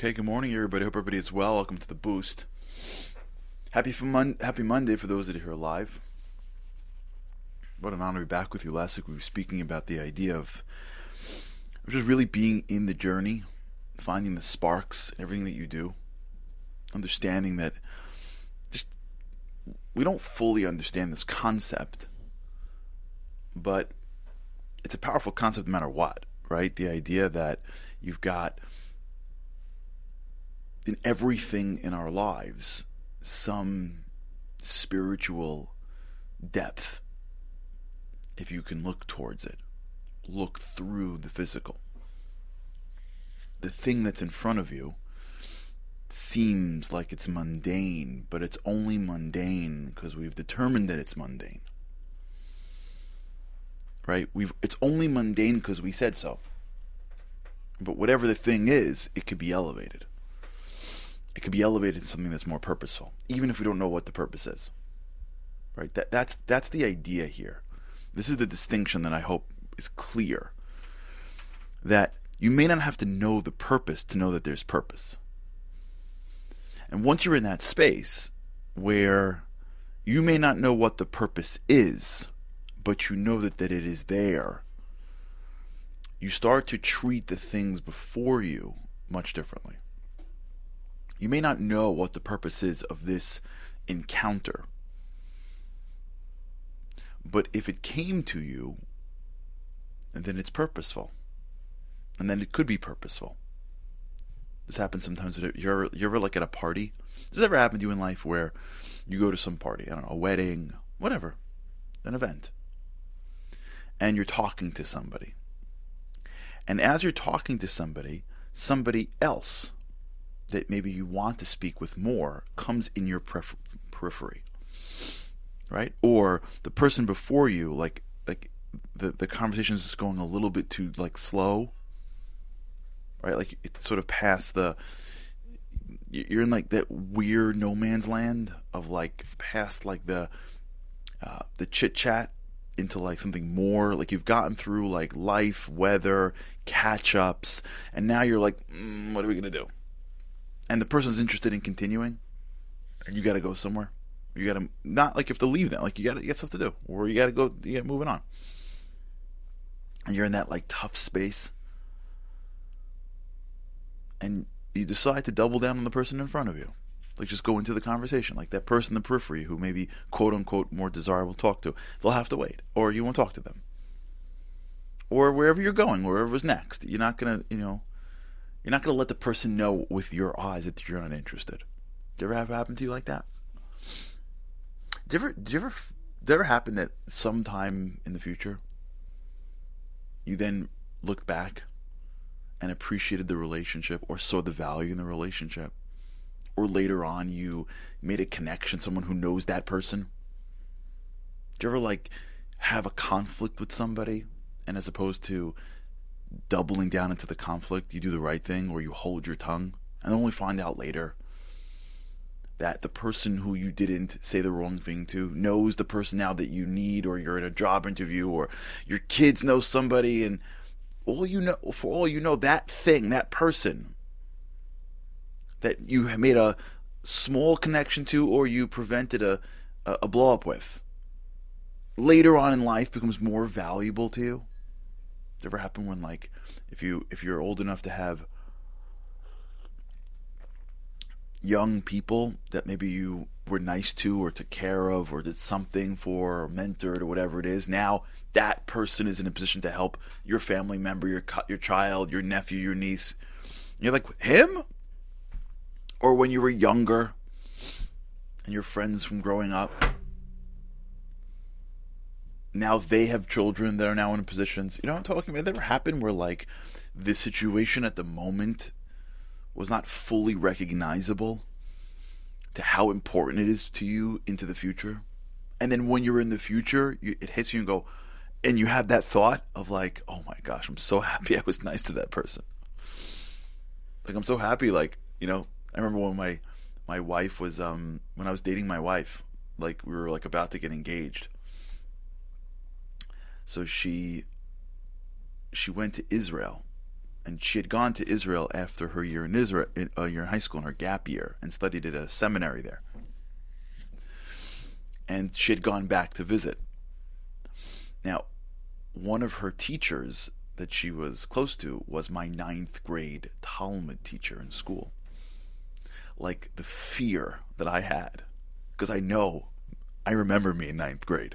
Okay, good morning, everybody. Hope everybody is well. Welcome to the Boost. Happy Mon- Happy Monday for those that are here live. What an honor to be back with you. Last week we were speaking about the idea of just really being in the journey, finding the sparks in everything that you do, understanding that just we don't fully understand this concept, but it's a powerful concept no matter what, right? The idea that you've got in everything in our lives some spiritual depth if you can look towards it, look through the physical. The thing that's in front of you seems like it's mundane, but it's only mundane because we've determined that it's mundane. Right? We've it's only mundane because we said so. But whatever the thing is, it could be elevated it could be elevated to something that's more purposeful, even if we don't know what the purpose is. Right? That that's that's the idea here. This is the distinction that I hope is clear. That you may not have to know the purpose to know that there's purpose. And once you're in that space where you may not know what the purpose is, but you know that, that it is there, you start to treat the things before you much differently. You may not know what the purpose is of this encounter. But if it came to you, then it's purposeful. And then it could be purposeful. This happens sometimes. You're, you're ever like at a party? Does it ever happen to you in life where you go to some party, I don't know, a wedding, whatever, an event, and you're talking to somebody. And as you're talking to somebody, somebody else that maybe you want to speak with more comes in your periphery right? Or the person before you like like the the conversation is just going a little bit too like slow right? Like it's sort of past the you're in like that weird no man's land of like past like the uh, the chit chat into like something more. Like you've gotten through like life weather catch ups and now you're like mm, what are we gonna do and the person's interested in continuing, and you got to go somewhere. You got to not like you have to leave them. Like you got to get stuff to do, or you got to go. You got moving on, and you're in that like tough space, and you decide to double down on the person in front of you. Like just go into the conversation. Like that person in the periphery who maybe quote unquote more desirable to talk to, they'll have to wait, or you won't talk to them, or wherever you're going, wherever's next. You're not gonna, you know you're not going to let the person know with your eyes that you're not interested. Did ever have happen to you like that? Did ever, did ever, did ever happen that sometime in the future you then looked back and appreciated the relationship or saw the value in the relationship? Or later on you made a connection, someone who knows that person? Did you ever like have a conflict with somebody and as opposed to doubling down into the conflict, you do the right thing or you hold your tongue, and only find out later that the person who you didn't say the wrong thing to knows the person now that you need, or you're in a job interview, or your kids know somebody, and all you know, for all you know, that thing, that person that you made a small connection to, or you prevented a a, a blow up with, later on in life becomes more valuable to you ever happen when like if you if you're old enough to have young people that maybe you were nice to or took care of or did something for or mentored or whatever it is now that person is in a position to help your family member your your child your nephew your niece. You're like him? Or when you were younger and your friends from growing up now they have children that are now in positions. You know what I'm talking about? That ever happened where like the situation at the moment was not fully recognizable to how important it is to you into the future, and then when you're in the future, you, it hits you and go, and you have that thought of like, oh my gosh, I'm so happy I was nice to that person. Like I'm so happy. Like you know, I remember when my my wife was um when I was dating my wife, like we were like about to get engaged so she she went to Israel and she had gone to Israel after her year in Israel, a uh, year in high school, in her gap year, and studied at a seminary there. And she had gone back to visit. Now, one of her teachers that she was close to was my ninth grade Talmud teacher in school. Like the fear that I had, because I know, I remember me in ninth grade.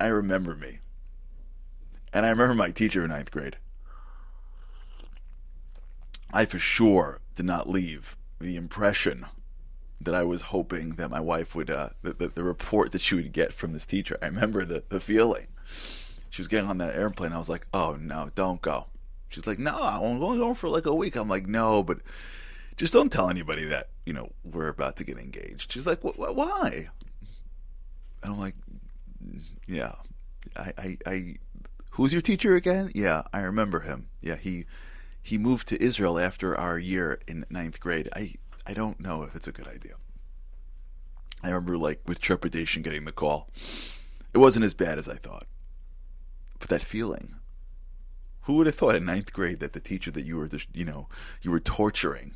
I remember me. And I remember my teacher in ninth grade. I for sure did not leave the impression that I was hoping that my wife would, uh, the, the, report that she would get from this teacher. I remember the, the feeling she was getting on that airplane. I was like, oh no, don't go. She's like, no, I'm going for like a week. I'm like, no, but just don't tell anybody that you know we're about to get engaged. She's like, why? And I'm like, yeah, I, I, I, who's your teacher again? Yeah, I remember him. Yeah, he, he moved to Israel after our year in ninth grade. I, I don't know if it's a good idea. I remember like with trepidation getting the call. It wasn't as bad as I thought. But that feeling. Who would have thought in ninth grade that the teacher that you were, you know, you were torturing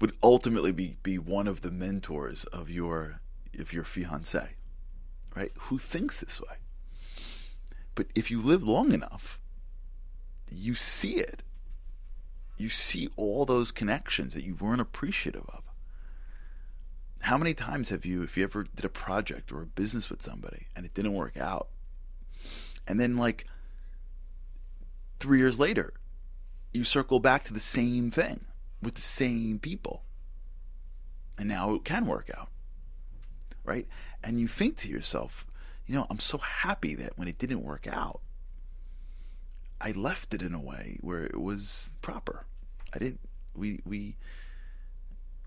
would ultimately be, be one of the mentors of your of your fiance, right? Who thinks this way? But if you live long enough, you see it. You see all those connections that you weren't appreciative of. How many times have you, if you ever did a project or a business with somebody and it didn't work out, and then, like, three years later, you circle back to the same thing with the same people. And now it can work out. Right? And you think to yourself, you know, I'm so happy that when it didn't work out, I left it in a way where it was proper. I didn't we we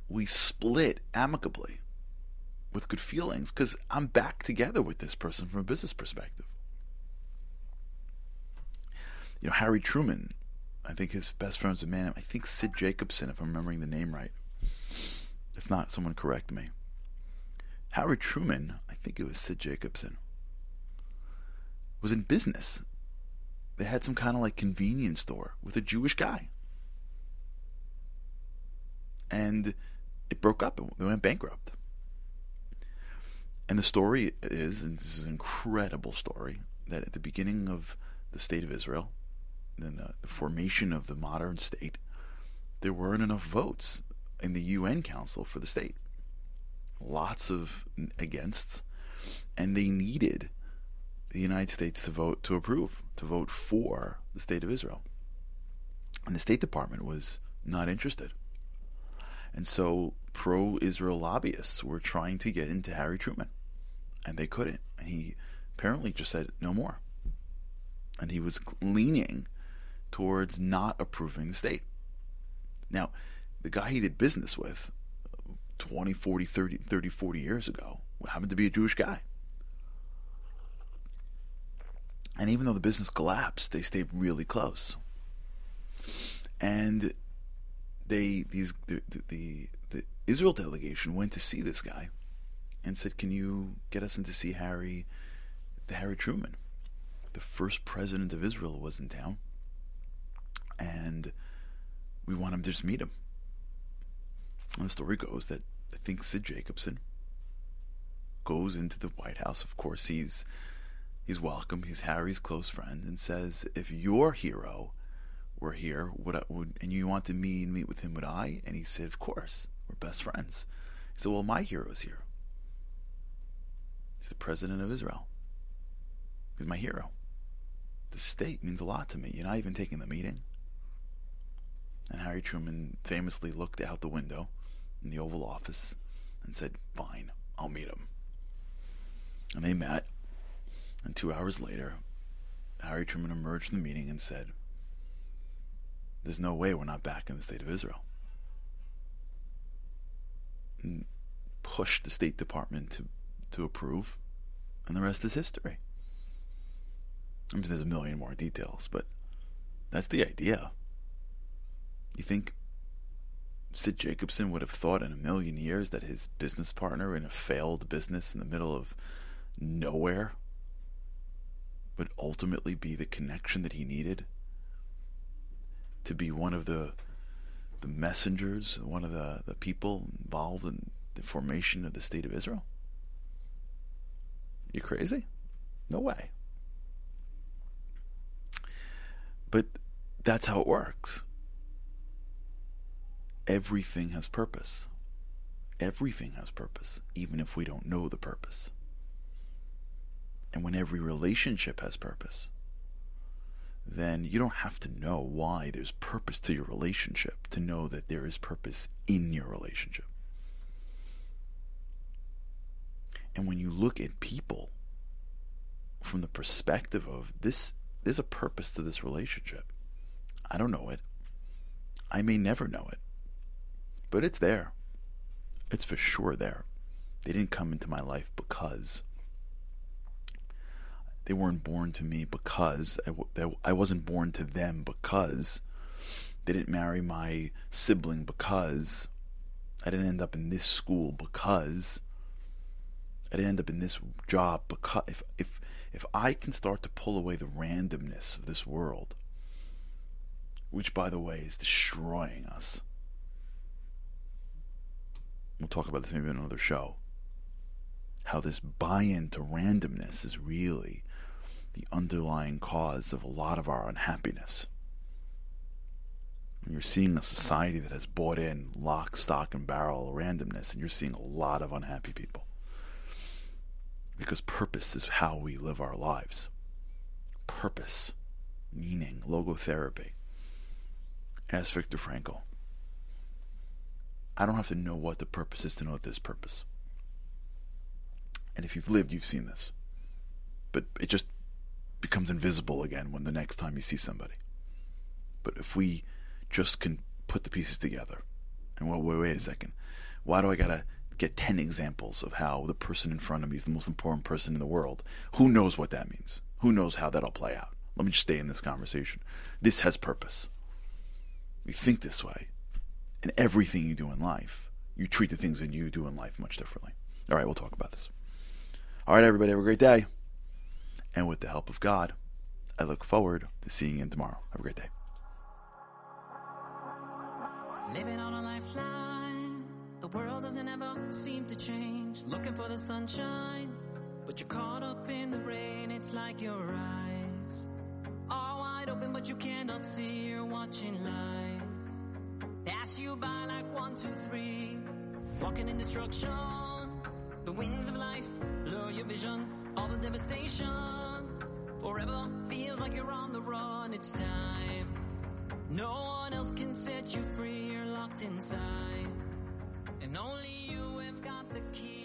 we split amicably with good feelings because I'm back together with this person from a business perspective you know, Harry Truman, I think his best friend was a man, I think Sid Jacobson, if I'm remembering the name right. If not, someone correct me. Harry Truman, I think it was Sid Jacobson, was in business. They had some kind of like convenience store with a Jewish guy. And it broke up. And they went bankrupt. And the story is, and this is an incredible story, that at the beginning of the state of Israel, in the, the formation of the modern state, there weren't enough votes in the UN Council for the state. Lots of against, and they needed the United States to vote to approve, to vote for the state of Israel. And the State Department was not interested. And so pro Israel lobbyists were trying to get into Harry Truman, and they couldn't. And he apparently just said, no more. And he was leaning towards not approving the state. Now, the guy he did business with 20, 40, 30, 30 40 years ago happened to be a Jewish guy. And even though the business collapsed, they stayed really close. And they these the, the, the Israel delegation went to see this guy and said, "Can you get us in to see Harry, the Harry Truman, the first president of Israel was in town." and we want him to just meet him. And the story goes that I think Sid Jacobson goes into the White House. Of course, he's he's welcome. He's Harry's close friend, and says, "If your hero were here, would I, would and you want to meet meet with him, would I?" And he said, "Of course, we're best friends." He said, "Well, my hero's here. He's the president of Israel. He's my hero. The state means a lot to me. You're not even taking the meeting." And Harry Truman famously looked out the window in the Oval Office and said, Fine, I'll meet him. And they met. And two hours later, Harry Truman emerged from the meeting and said, There's no way we're not back in the state of Israel. And pushed the State Department to, to approve, and the rest is history. I mean, there's a million more details, but that's the idea. You think Sid Jacobson would have thought in a million years that his business partner in a failed business in the middle of nowhere would ultimately be the connection that he needed? to be one of the the messengers, one of the, the people involved in the formation of the state of Israel? You crazy? No way. But that's how it works. Everything has purpose. Everything has purpose, even if we don't know the purpose. And when every relationship has purpose, then you don't have to know why there's purpose to your relationship to know that there is purpose in your relationship. And when you look at people from the perspective of this, there's a purpose to this relationship. I don't know it. I may never know it. But it's there. It's for sure there. They didn't come into my life because they weren't born to me because I, wasn't born to them because they didn't marry my sibling because I didn't end up in this school because I didn't end up in this job because if if if I can start to pull away the randomness of this world, which by the way is destroying us. We'll talk about this maybe in another show. How this buy in to randomness is really the underlying cause of a lot of our unhappiness. And you're seeing a society that has bought in lock, stock, and barrel randomness, and you're seeing a lot of unhappy people. Because purpose is how we live our lives. Purpose, meaning, logotherapy. Ask Viktor Frankl. I don't have to know what the purpose is to know what this purpose. And if you've lived, you've seen this. But it just becomes invisible again when the next time you see somebody. But if we just can put the pieces together, and well, wait, wait a second, why do I gotta get 10 examples of how the person in front of me is the most important person in the world? Who knows what that means? Who knows how that'll play out? Let me just stay in this conversation. This has purpose. You think this way, and everything you do in life, you treat the things that you do in life much differently. All right, we'll talk about this. All right, everybody, have a great day. And with the help of God, I look forward to seeing you tomorrow. Have a great day. Living on a lifeline, the world doesn't ever seem to change. Looking for the sunshine, but you're caught up in the rain. It's like your eyes are wide open, but you cannot see. You're watching life pass you by like one, two, three. Walking in destruction, the winds of life blur your vision all the devastation. Forever feels like you're on the run, it's time. No one else can set you free, you're locked inside. And only you have got the key.